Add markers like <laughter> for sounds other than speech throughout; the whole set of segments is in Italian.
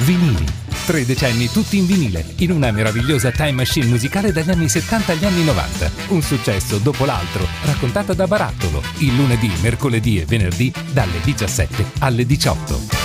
Vinili. Tre decenni tutti in vinile, in una meravigliosa time machine musicale dagli anni 70 agli anni 90. Un successo dopo l'altro, raccontata da Barattolo, il lunedì, mercoledì e venerdì dalle 17 alle 18.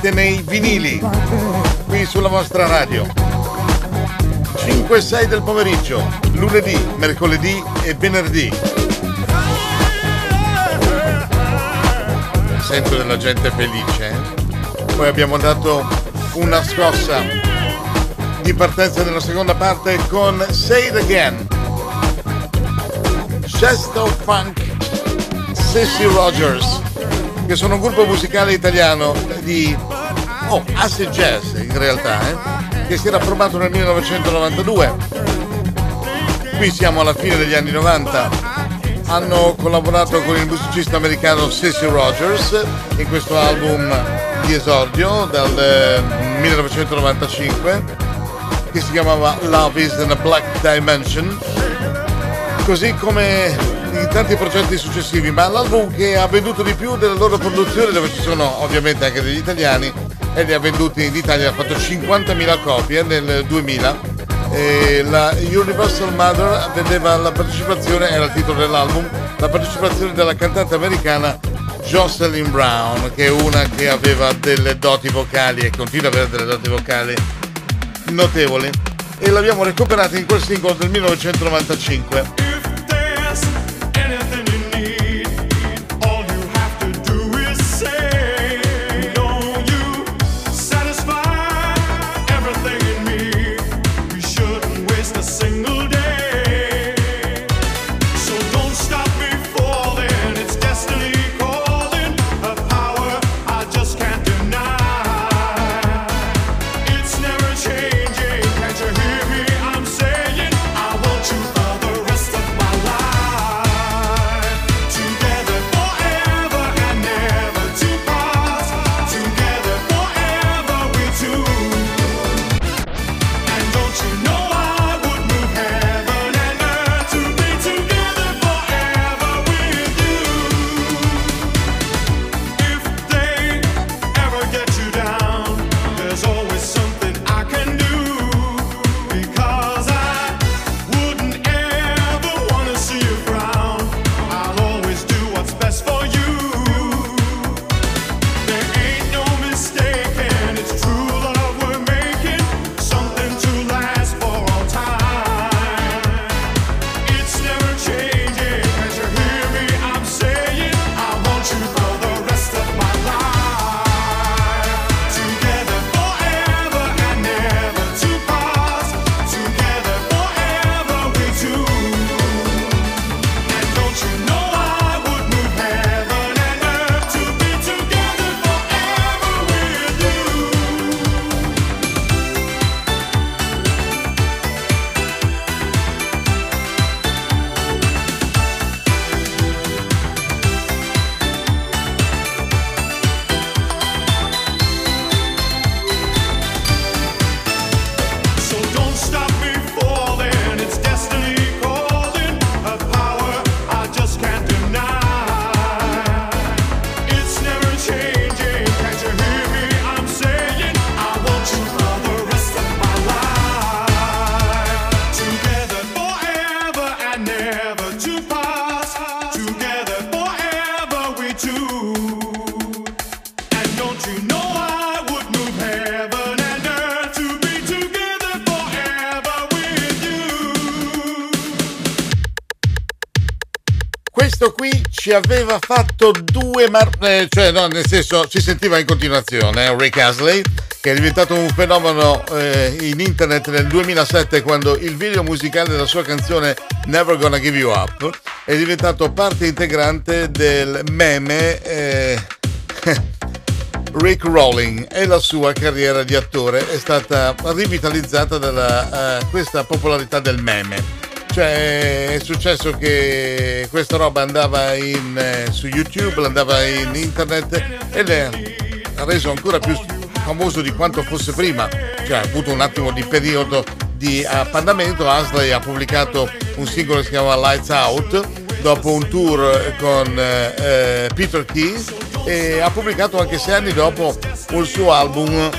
Siete nei vinili qui sulla vostra radio. 5-6 del pomeriggio lunedì, mercoledì e venerdì. Sento della gente felice eh? poi abbiamo dato una scossa di partenza nella seconda parte con Say It Again. Chesto Funk Sissy Rogers che sono un gruppo musicale italiano di oh, acid jazz in realtà, eh, che si era formato nel 1992. Qui siamo alla fine degli anni 90. Hanno collaborato con il musicista americano Cissy Rogers in questo album di esordio dal 1995 eh, che si chiamava Love is in a Black Dimension. Così come in tanti progetti successivi, ma l'album che ha venduto di più della loro produzione, dove ci sono ovviamente anche degli italiani, e li ha venduti in Italia, ha fatto 50.000 copie nel 2000. E la Universal Mother vedeva la partecipazione, era il titolo dell'album, la partecipazione della cantante americana Jocelyn Brown, che è una che aveva delle doti vocali e continua ad avere delle doti vocali notevoli. E l'abbiamo recuperata in quel singolo del 1995. Ci aveva fatto due mar... Eh, cioè no, nel senso si sentiva in continuazione, eh, Rick Astley, che è diventato un fenomeno eh, in internet nel 2007 quando il video musicale della sua canzone Never Gonna Give You Up è diventato parte integrante del meme eh, <laughs> Rick Rolling e la sua carriera di attore è stata rivitalizzata da uh, questa popolarità del meme. Cioè è successo che questa roba andava in, eh, su YouTube, andava in internet ed è reso ancora più famoso di quanto fosse prima. Cioè ha avuto un attimo di periodo di appannamento. Asley ha pubblicato un singolo che si chiama Lights Out dopo un tour con eh, eh Peter Keys e ha pubblicato anche sei anni dopo un suo album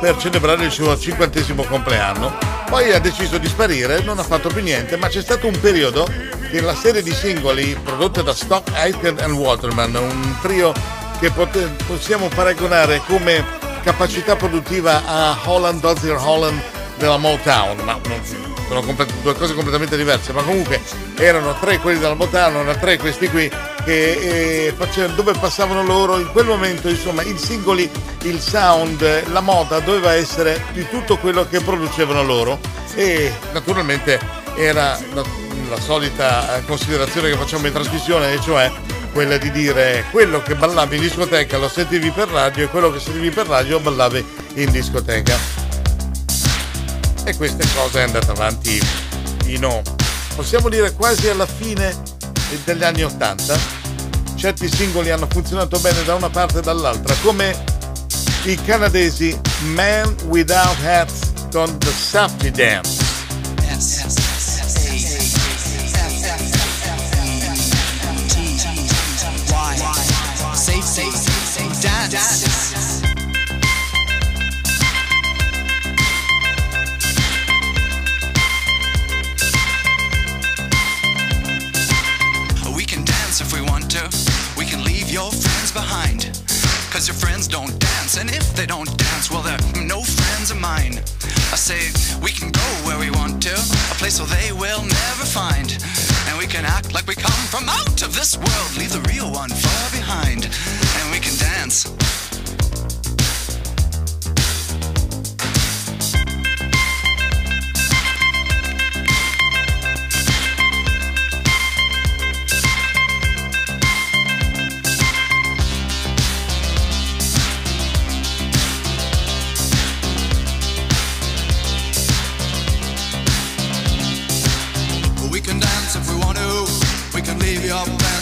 per celebrare il suo cinquantesimo compleanno. Poi ha deciso di sparire, non ha fatto più niente, ma c'è stato un periodo che la serie di singoli prodotta da Stock, Aitken and Waterman, un trio che pot- possiamo paragonare come capacità produttiva a Holland, Dozzier Holland della Motown, ma non, sono due cose completamente diverse, ma comunque erano tre quelli della Motown, erano tre questi qui che eh, facevano, dove passavano loro in quel momento insomma i singoli, il sound, la moda doveva essere di tutto quello che producevano loro. E naturalmente era la, la solita considerazione che facciamo in trasmissione e cioè quella di dire quello che ballavi in discoteca lo sentivi per radio e quello che sentivi per radio ballavi in discoteca e queste cose è andata avanti fino possiamo dire quasi alla fine degli anni 80 certi singoli hanno funzionato bene da una parte e dall'altra, come i canadesi Man Without Hats con The Safety Dance. Yes, Dance. Cause your friends don't dance, and if they don't dance, well, they're no friends of mine. I say, we can go where we want to, a place where they will never find. And we can act like we come from out of this world, leave the real one far behind. And we can dance.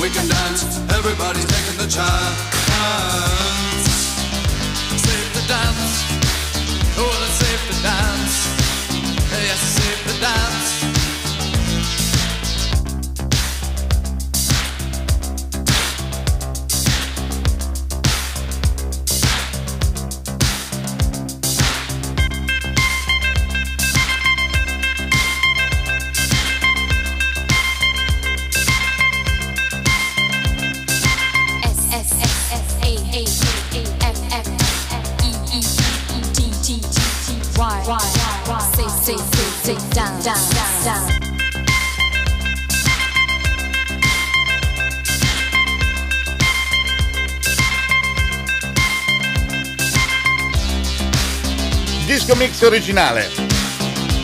we can dance. Everybody's taking the chance. Safe to dance. Oh, it's safe to dance. Yes, safe to dance. Disco mix originale.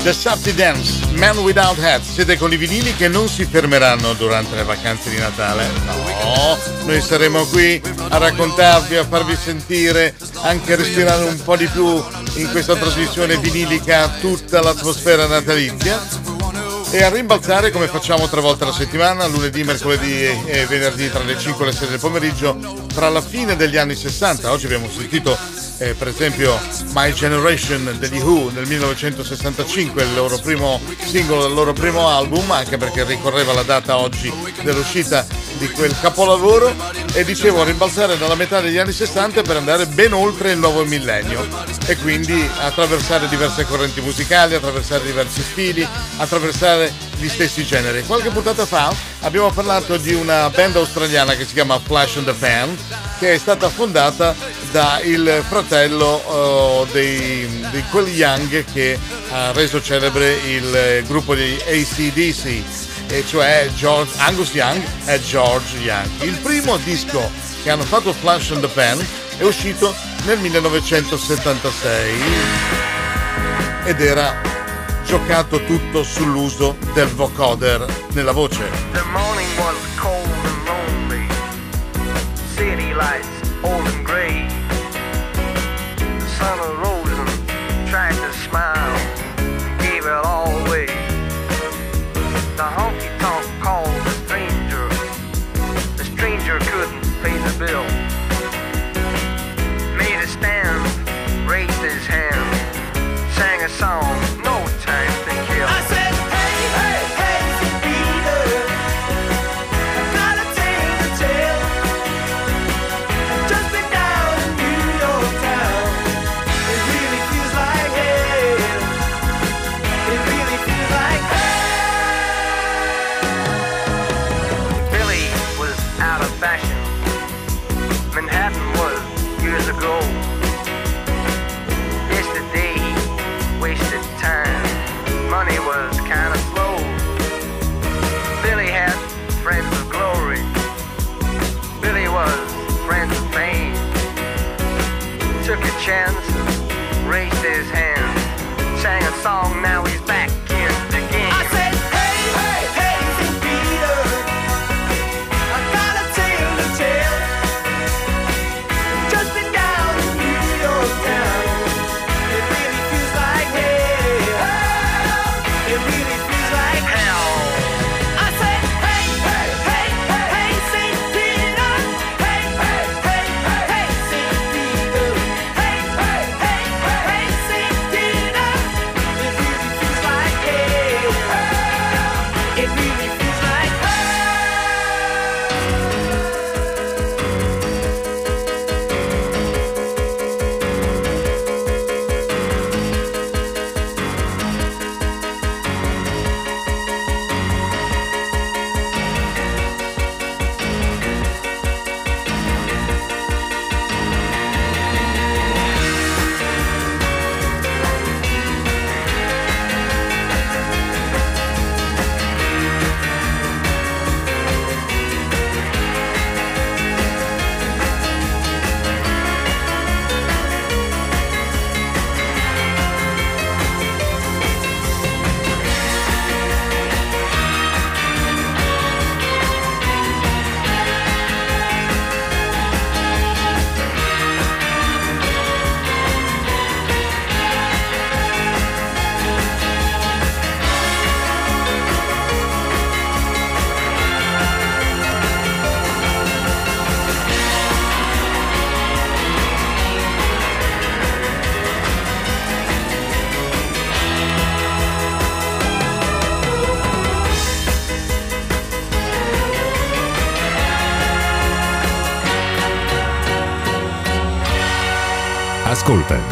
The Sapti Dance, Man Without Hat. Siete con i vinili che non si fermeranno durante le vacanze di Natale. No, noi saremo qui a raccontarvi, a farvi sentire, anche a respirare un po' di più in questa trasmissione vinilica tutta l'atmosfera natalizia e a rimbalzare come facciamo tre volte alla settimana, lunedì, mercoledì e venerdì tra le 5 e le 6 del pomeriggio, tra la fine degli anni 60. Oggi abbiamo sentito eh, per esempio My Generation degli Who nel 1965, il loro primo singolo del loro primo album, anche perché ricorreva la data oggi dell'uscita di quel capolavoro e dicevo rimbalzare dalla metà degli anni 60 per andare ben oltre il nuovo millennio e quindi attraversare diverse correnti musicali, attraversare diversi stili, attraversare gli stessi generi. Qualche puntata fa abbiamo parlato di una band australiana che si chiama Flash and the Fan che è stata fondata da il fratello uh, dei, di quel Young che ha reso celebre il gruppo di ACDC, e cioè George, Angus Young e George Young. Il primo disco che hanno fatto Flash and the Pan è uscito nel 1976 ed era giocato tutto sull'uso del vocoder nella voce. The morning was cold and lonely. City lights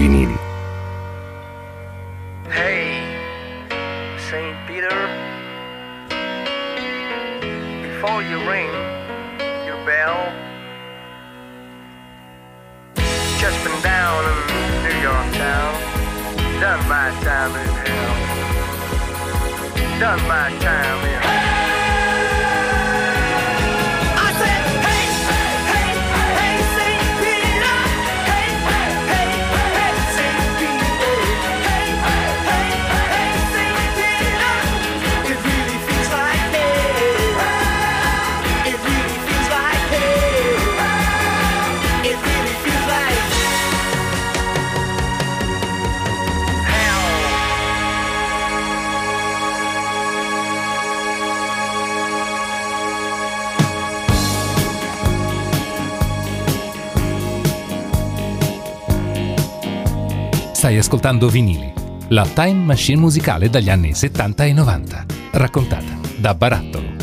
обвинили. Stai ascoltando Vinili, la time machine musicale dagli anni 70 e 90, raccontata da Barattolo.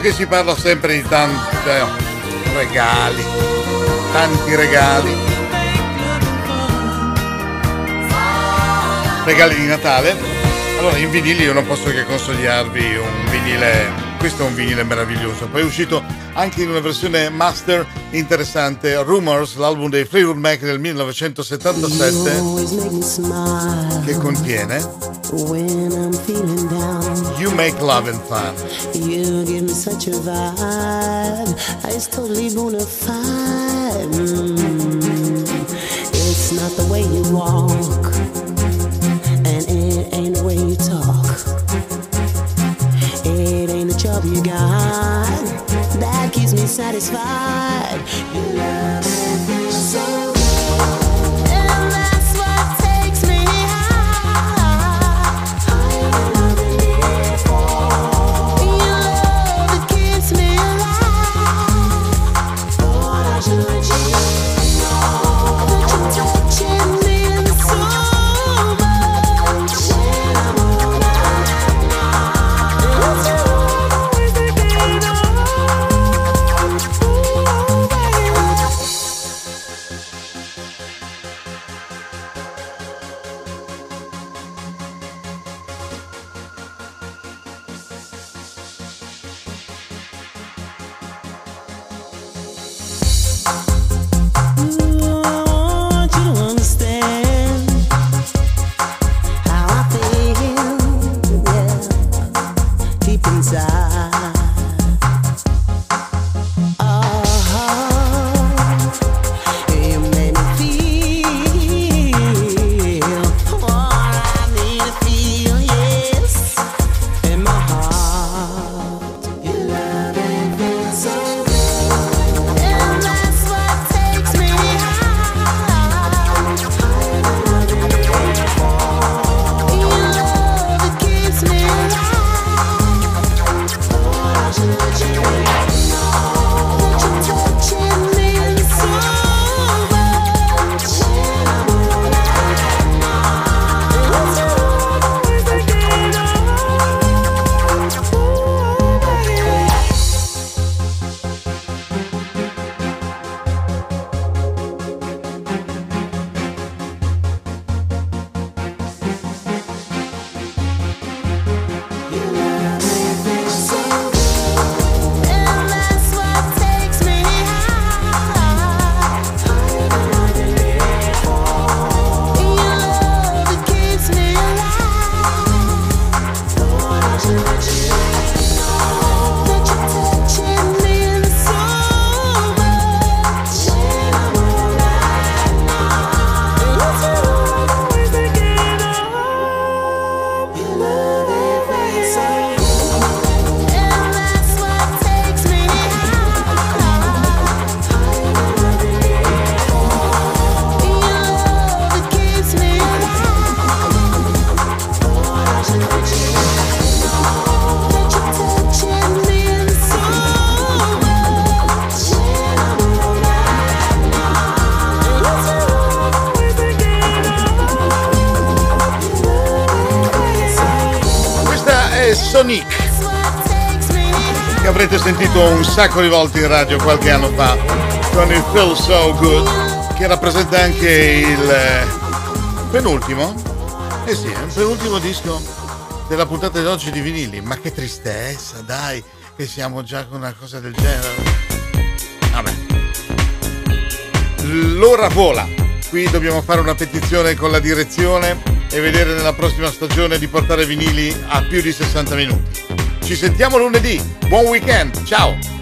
Che si parla sempre di tanti regali, tanti regali, regali di Natale. Allora in vinili io non posso che consigliarvi un vinile, questo è un vinile meraviglioso, poi è uscito anche in una versione master interessante, Rumors, l'album dei Fleetwood Mac del 1977, che contiene You make love and fun. You give me such a vibe. It's totally bona fide. Mm. It's not the way you walk, and it ain't the way you talk. It ain't the job you got satisfied. You love sentito un sacco di volte in radio qualche anno fa con il Feel So Good che rappresenta anche il eh, penultimo? Eh sì, il penultimo disco della puntata di oggi di vinili. Ma che tristezza dai che siamo già con una cosa del genere. Vabbè. L'ora vola. Qui dobbiamo fare una petizione con la direzione e vedere nella prossima stagione di portare vinili a più di 60 minuti. Ci sentiamo lunedì, buon weekend, ciao!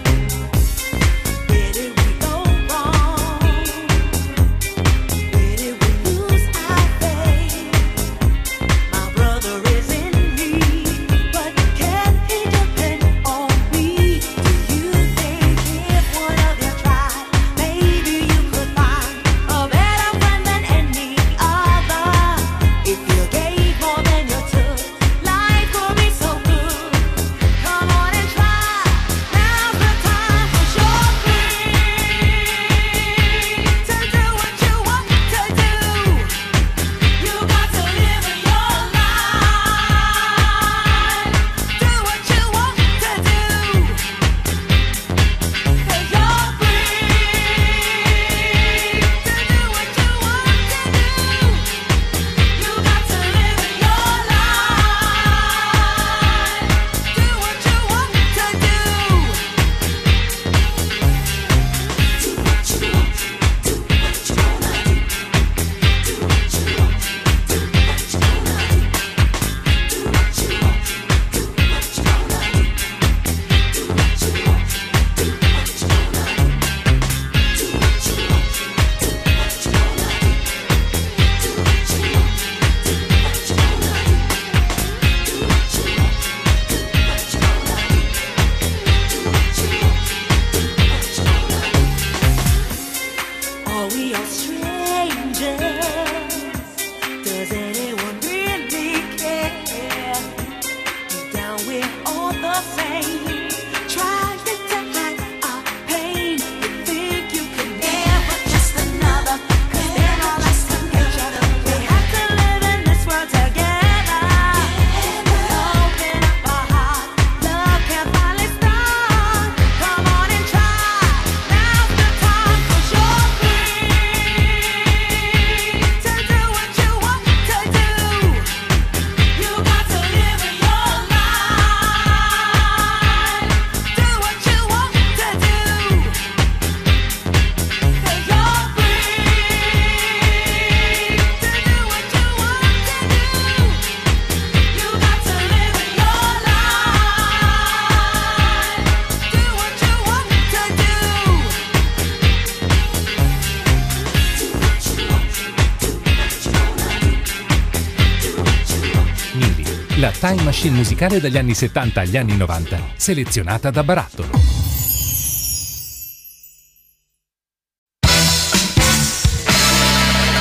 Time machine musicale dagli anni 70 agli anni 90, selezionata da Barattolo.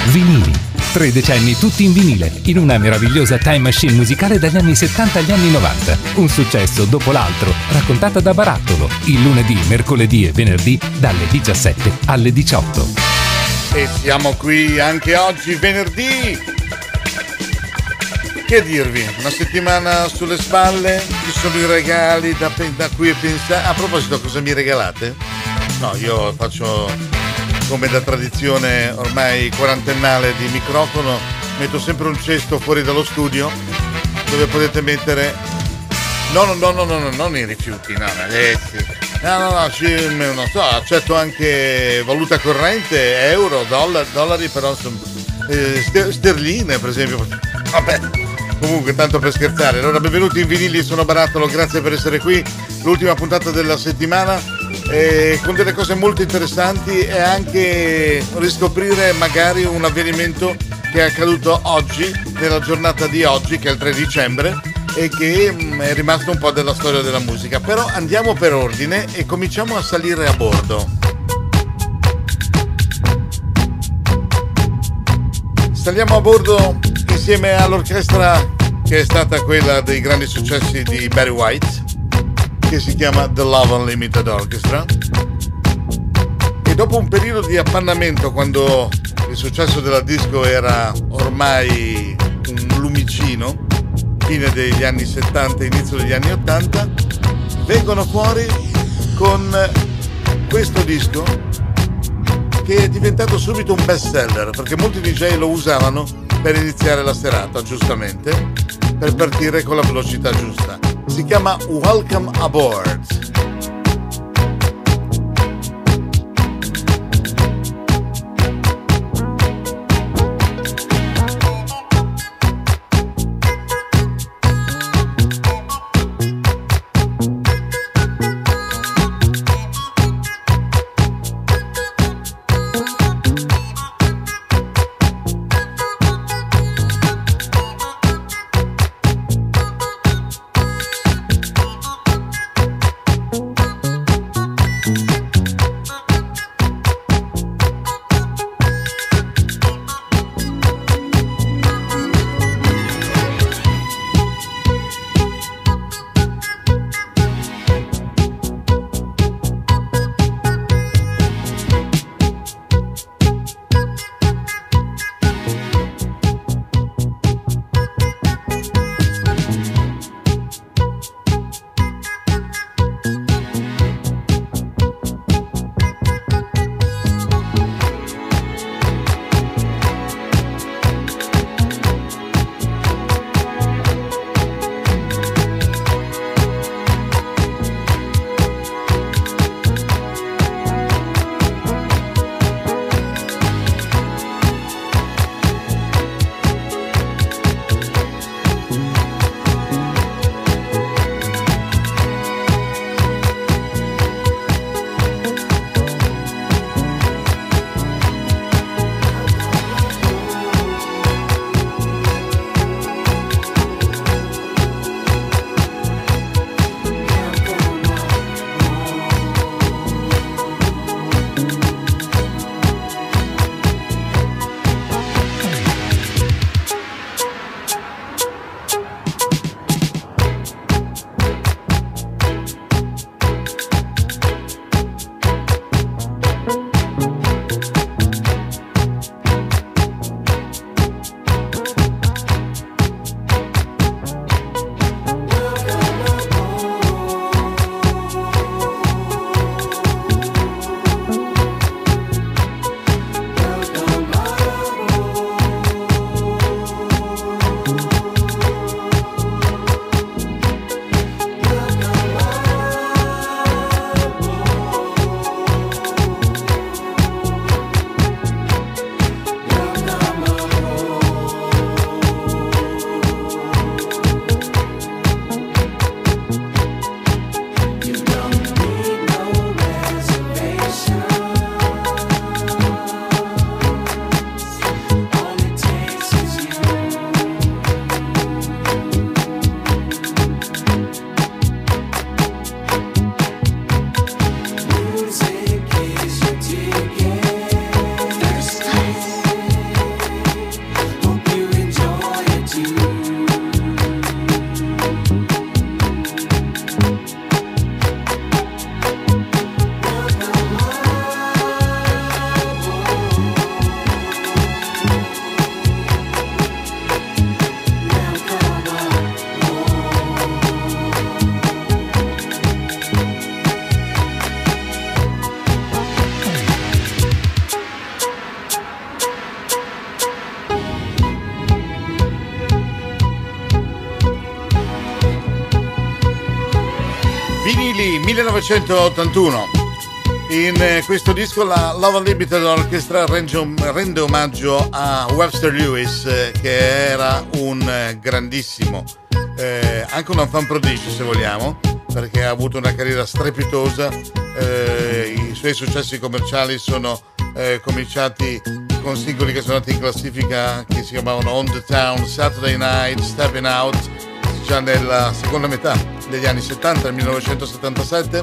Vinili. Tre decenni tutti in vinile, in una meravigliosa time machine musicale dagli anni 70 agli anni 90. Un successo dopo l'altro, raccontata da Barattolo, il lunedì, mercoledì e venerdì dalle 17 alle 18. E siamo qui anche oggi, venerdì, che dirvi? Una settimana sulle spalle, ci sono i regali da, da cui pensare. A proposito, cosa mi regalate? No, io faccio come da tradizione ormai quarantennale di microfono, metto sempre un cesto fuori dallo studio dove potete mettere. No, no, no, no, no, no non i rifiuti, no, ragazzi. No, no, no, ci, non so, accetto anche valuta corrente, euro, dollari, dollari però sono eh, sterline per esempio. Vabbè, Comunque, tanto per scherzare. Allora, benvenuti in vinili, sono Barattolo, grazie per essere qui. L'ultima puntata della settimana eh, con delle cose molto interessanti e anche riscoprire magari un avvenimento che è accaduto oggi, nella giornata di oggi, che è il 3 dicembre e che mh, mm, è rimasto un po' della storia della musica. Però andiamo per ordine e cominciamo a salire a bordo. Saliamo a bordo insieme all'orchestra che è stata quella dei grandi successi di Barry White, che si chiama The Love Unlimited Orchestra. E dopo un periodo di appannamento, quando il successo della disco era ormai un lumicino, fine degli anni 70, inizio degli anni 80, vengono fuori con questo disco che è diventato subito un best seller perché molti DJ lo usavano per iniziare la serata, giustamente, per partire con la velocità giusta. Si chiama Welcome Aboard. 1981. In eh, questo disco la Love Unlimited Orchestra rende omaggio a Webster Lewis, eh, che era un eh, grandissimo, eh, anche un fan prodigio se vogliamo, perché ha avuto una carriera strepitosa, eh, i suoi successi commerciali sono eh, cominciati con singoli che sono andati in classifica che si chiamavano On the Town, Saturday Night, Stepping Out, già nella seconda metà degli anni 70, nel 1977.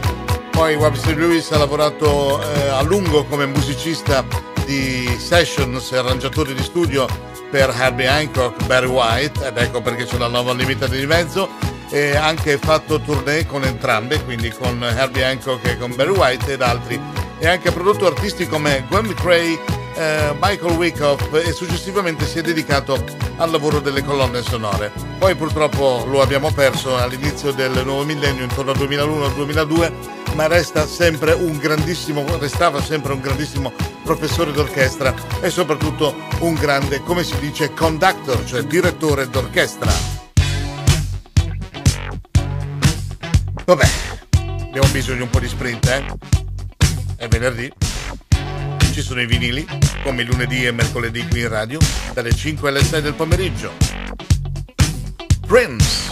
Poi Webster Lewis ha lavorato eh, a lungo come musicista di sessions e arrangiatore di studio per Herbie Hancock, Barry White, ed ecco perché c'è la nuova limitata di mezzo, e ha anche fatto tournée con entrambe, quindi con Herbie Hancock e con Barry White ed altri, e anche prodotto artisti come Gwen McCrae, eh, Michael Wyckoff e successivamente si è dedicato al lavoro delle colonne sonore. Poi purtroppo lo abbiamo perso all'inizio del nuovo millennio, intorno al 2001-2002, ma resta sempre un grandissimo, restava sempre un grandissimo professore d'orchestra e soprattutto un grande, come si dice, conductor, cioè direttore d'orchestra. Vabbè, abbiamo bisogno di un po' di sprint, eh? È venerdì ci sono i vinili, come lunedì e mercoledì qui in radio, dalle 5 alle 6 del pomeriggio. Prince.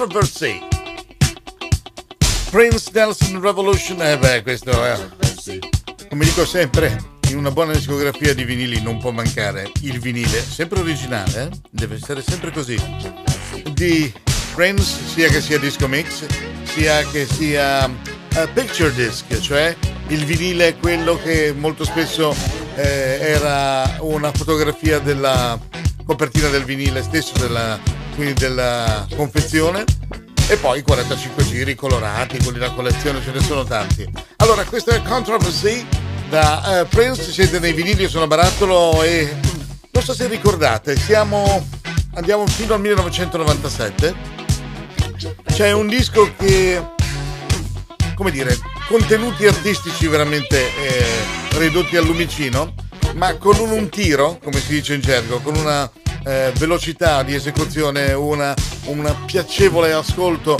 Controversy. Prince Nelson Revolution. Eh beh, questo è. Come dico sempre, in una buona discografia di vinili non può mancare il vinile, sempre originale, eh? deve essere sempre così. Di Prince, sia che sia disco mix, sia che sia uh, picture disc, cioè il vinile quello che molto spesso eh, era una fotografia della copertina del vinile stesso, della, quindi della confezione e poi 45 giri colorati, quelli da collezione ce ne sono tanti. Allora, questo è Controversy da uh, Prince, siete nei vinili, sono Barattolo e Non so se ricordate, siamo andiamo fino al 1997. C'è un disco che come dire, contenuti artistici veramente eh, ridotti al lumicino, ma con un, un, tiro, come si dice in gergo, con una eh, velocità di esecuzione, un piacevole ascolto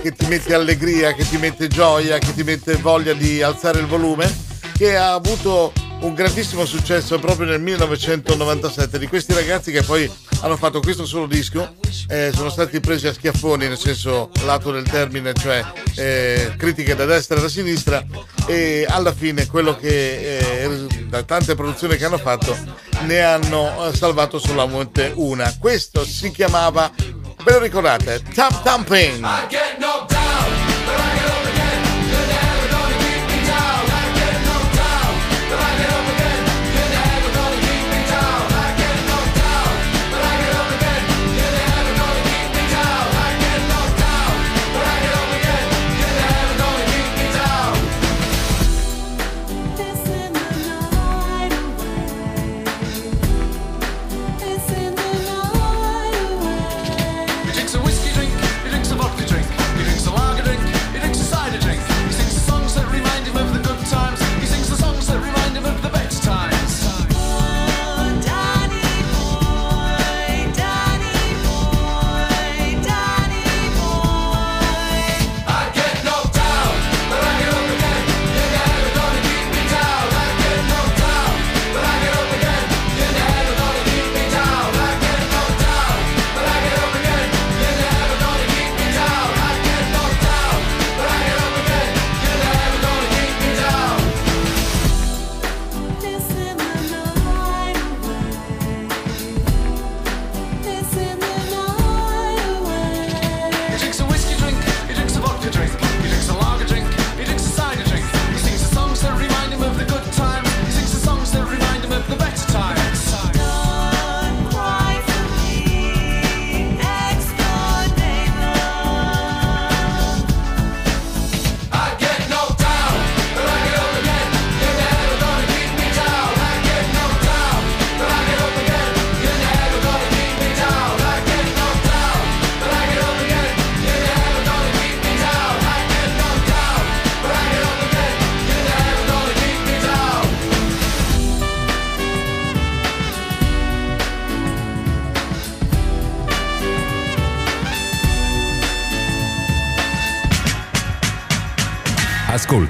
che ti mette allegria, che ti mette gioia, che ti mette voglia di alzare il volume, che ha avuto un grandissimo successo proprio nel 1997 di questi ragazzi che poi hanno fatto questo solo disco, eh, sono stati presi a schiaffoni nel senso lato del termine, cioè eh, critiche da destra e da sinistra e alla fine quello che eh, da tante produzioni che hanno fatto ne hanno eh, salvato solamente una. Questo si chiamava, ve lo ricordate, Tap Tamping.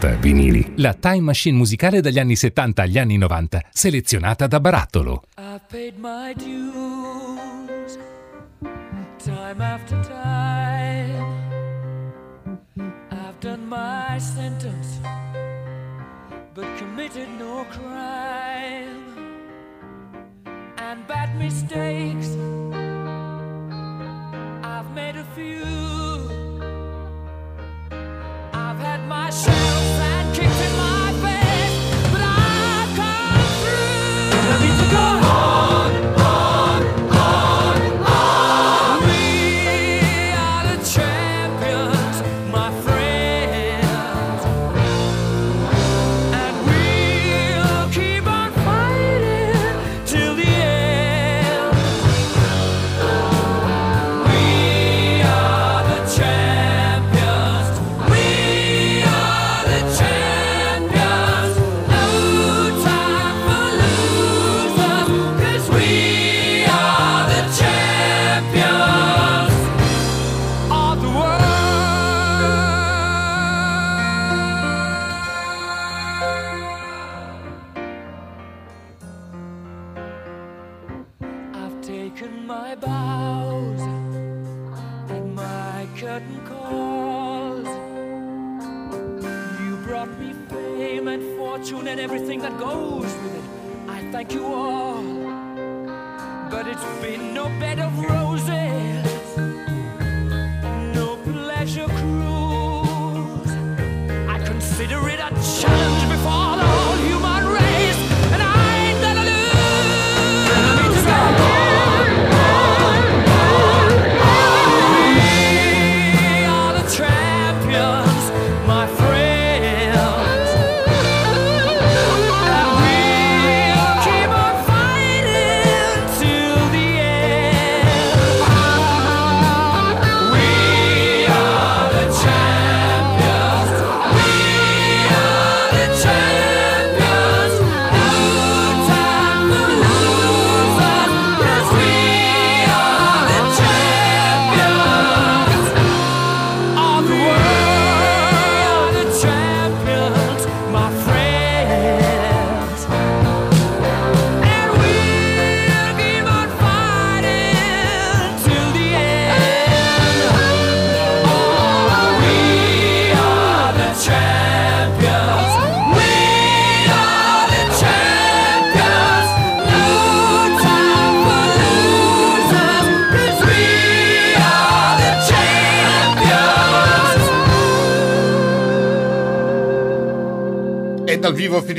Ascolta, vinili. La time machine musicale dagli anni 70 agli anni 90, selezionata da Barattolo. I paid my dues,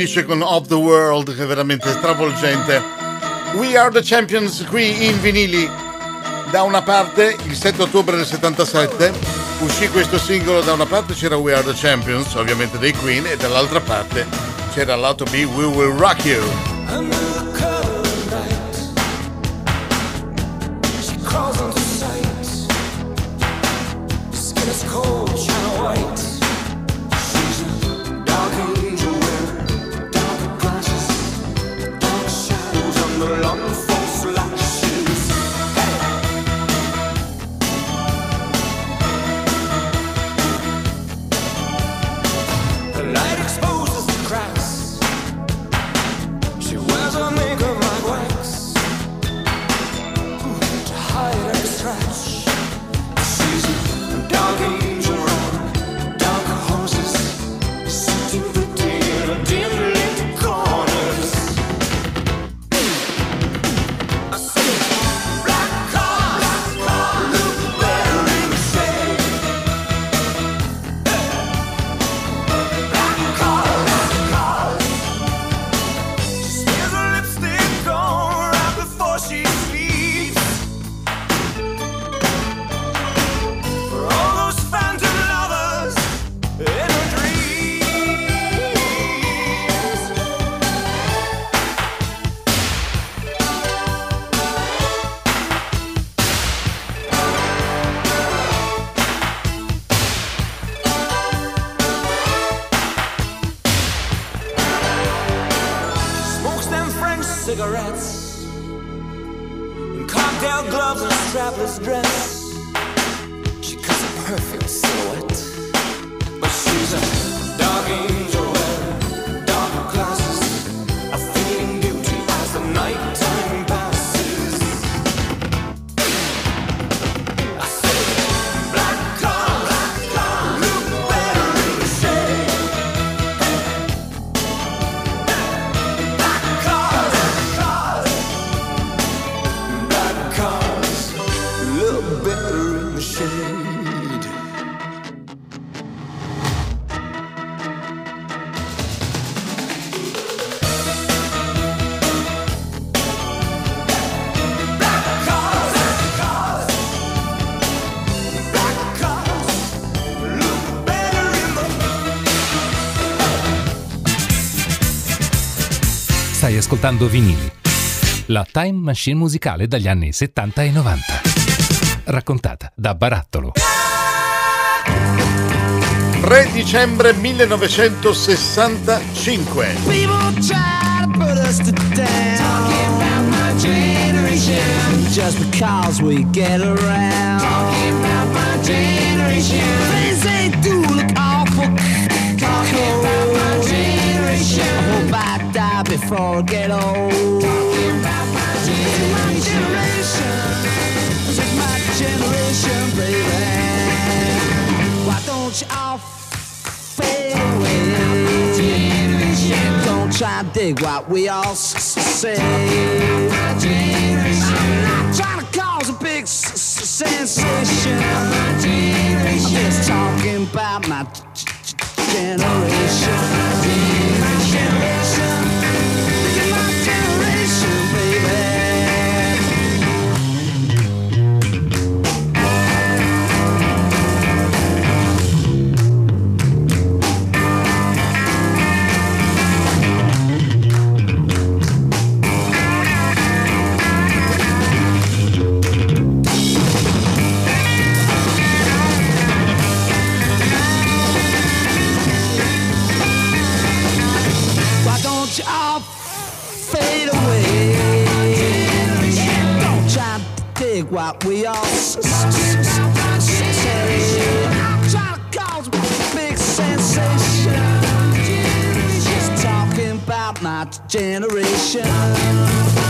finisce con Of the World, che è veramente stravolgente. We Are the Champions qui in vinili. Da una parte, il 7 ottobre del 77, uscì questo singolo, da una parte c'era We Are the Champions, ovviamente dei Queen, e dall'altra parte c'era l'auto B We Will Rock You. Ascoltando Vinili, la time machine musicale dagli anni 70 e 90. Raccontata da Barattolo. 3 dicembre 1965. Just because we get around. Talking about my generation. Things they do look awful. Talking before I get old. Talking about my generation. Is my generation, baby. Why don't you all fade away? Don't try to dig what we all say. I'm not trying to cause a big sensation. I'm just talking about my generation. My generation. we all to cause a big sensation. Just talking about my generation.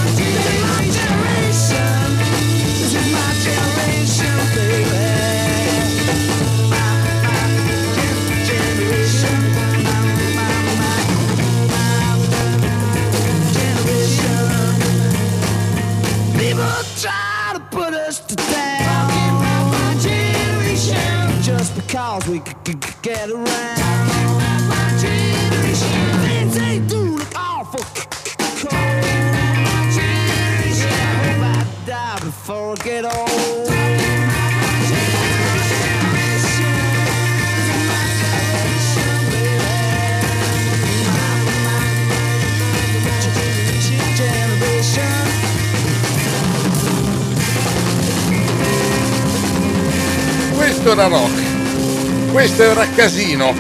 Questo era rock, questo era casino.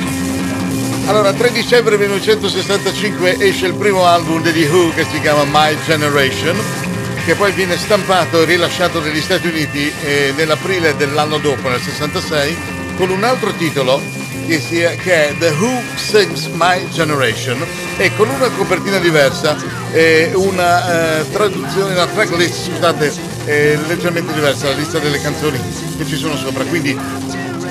Allora, 3 dicembre 1965 esce il primo album degli Who che si chiama My Generation, che poi viene stampato e rilasciato negli Stati Uniti eh, nell'aprile dell'anno dopo, nel 66, con un altro titolo che, sia- che è The Who Sings My Generation e con una copertina diversa e una eh, traduzione, una tracklist, scusate, eh, leggermente diversa, la lista delle canzoni che ci sono sopra. Quindi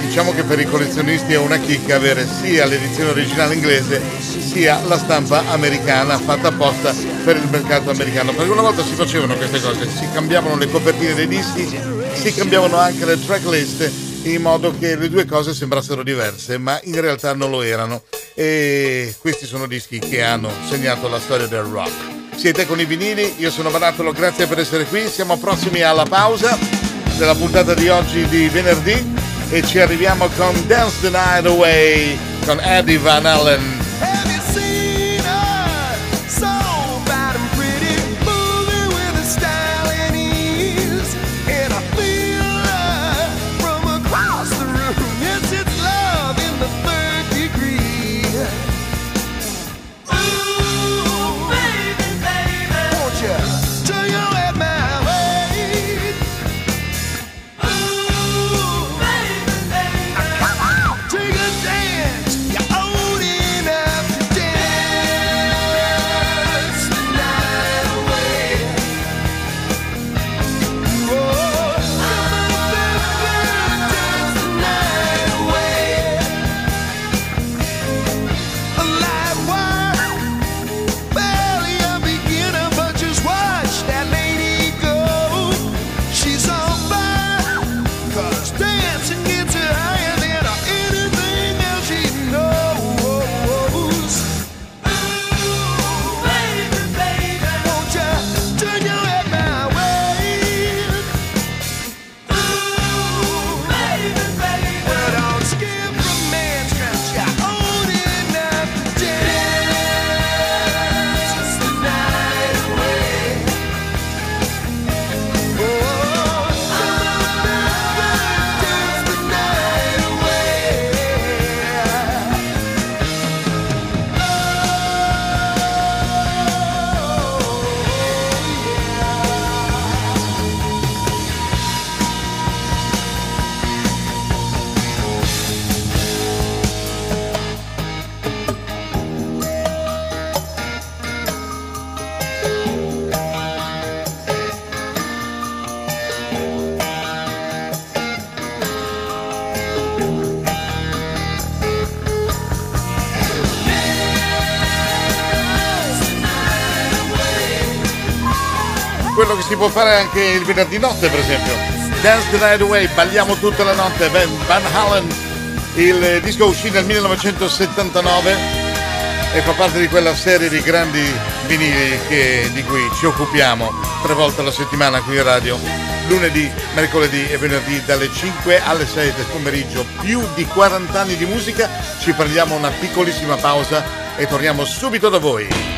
diciamo che per i collezionisti è una chicca avere sia l'edizione originale inglese sia la stampa americana fatta apposta per il mercato americano. Perché una volta si facevano queste cose, si cambiavano le copertine dei dischi, si cambiavano anche le tracklist in modo che le due cose sembrassero diverse, ma in realtà non lo erano. E questi sono dischi che hanno segnato la storia del rock. Siete con i vinili, io sono Barattolo, grazie per essere qui, siamo prossimi alla pausa della puntata di oggi di venerdì e ci arriviamo con Dance the Night Away con Eddie Van Allen. Si può fare anche il venerdì notte, per esempio. Dance the Night Away, balliamo tutta la notte. Van, Van Halen, il disco uscì nel 1979 e fa parte di quella serie di grandi vinili che- di cui ci occupiamo tre volte alla settimana qui in radio. Lunedì, mercoledì e venerdì dalle 5 alle 6 del pomeriggio. Più di 40 anni di musica, ci prendiamo una piccolissima pausa e torniamo subito da voi.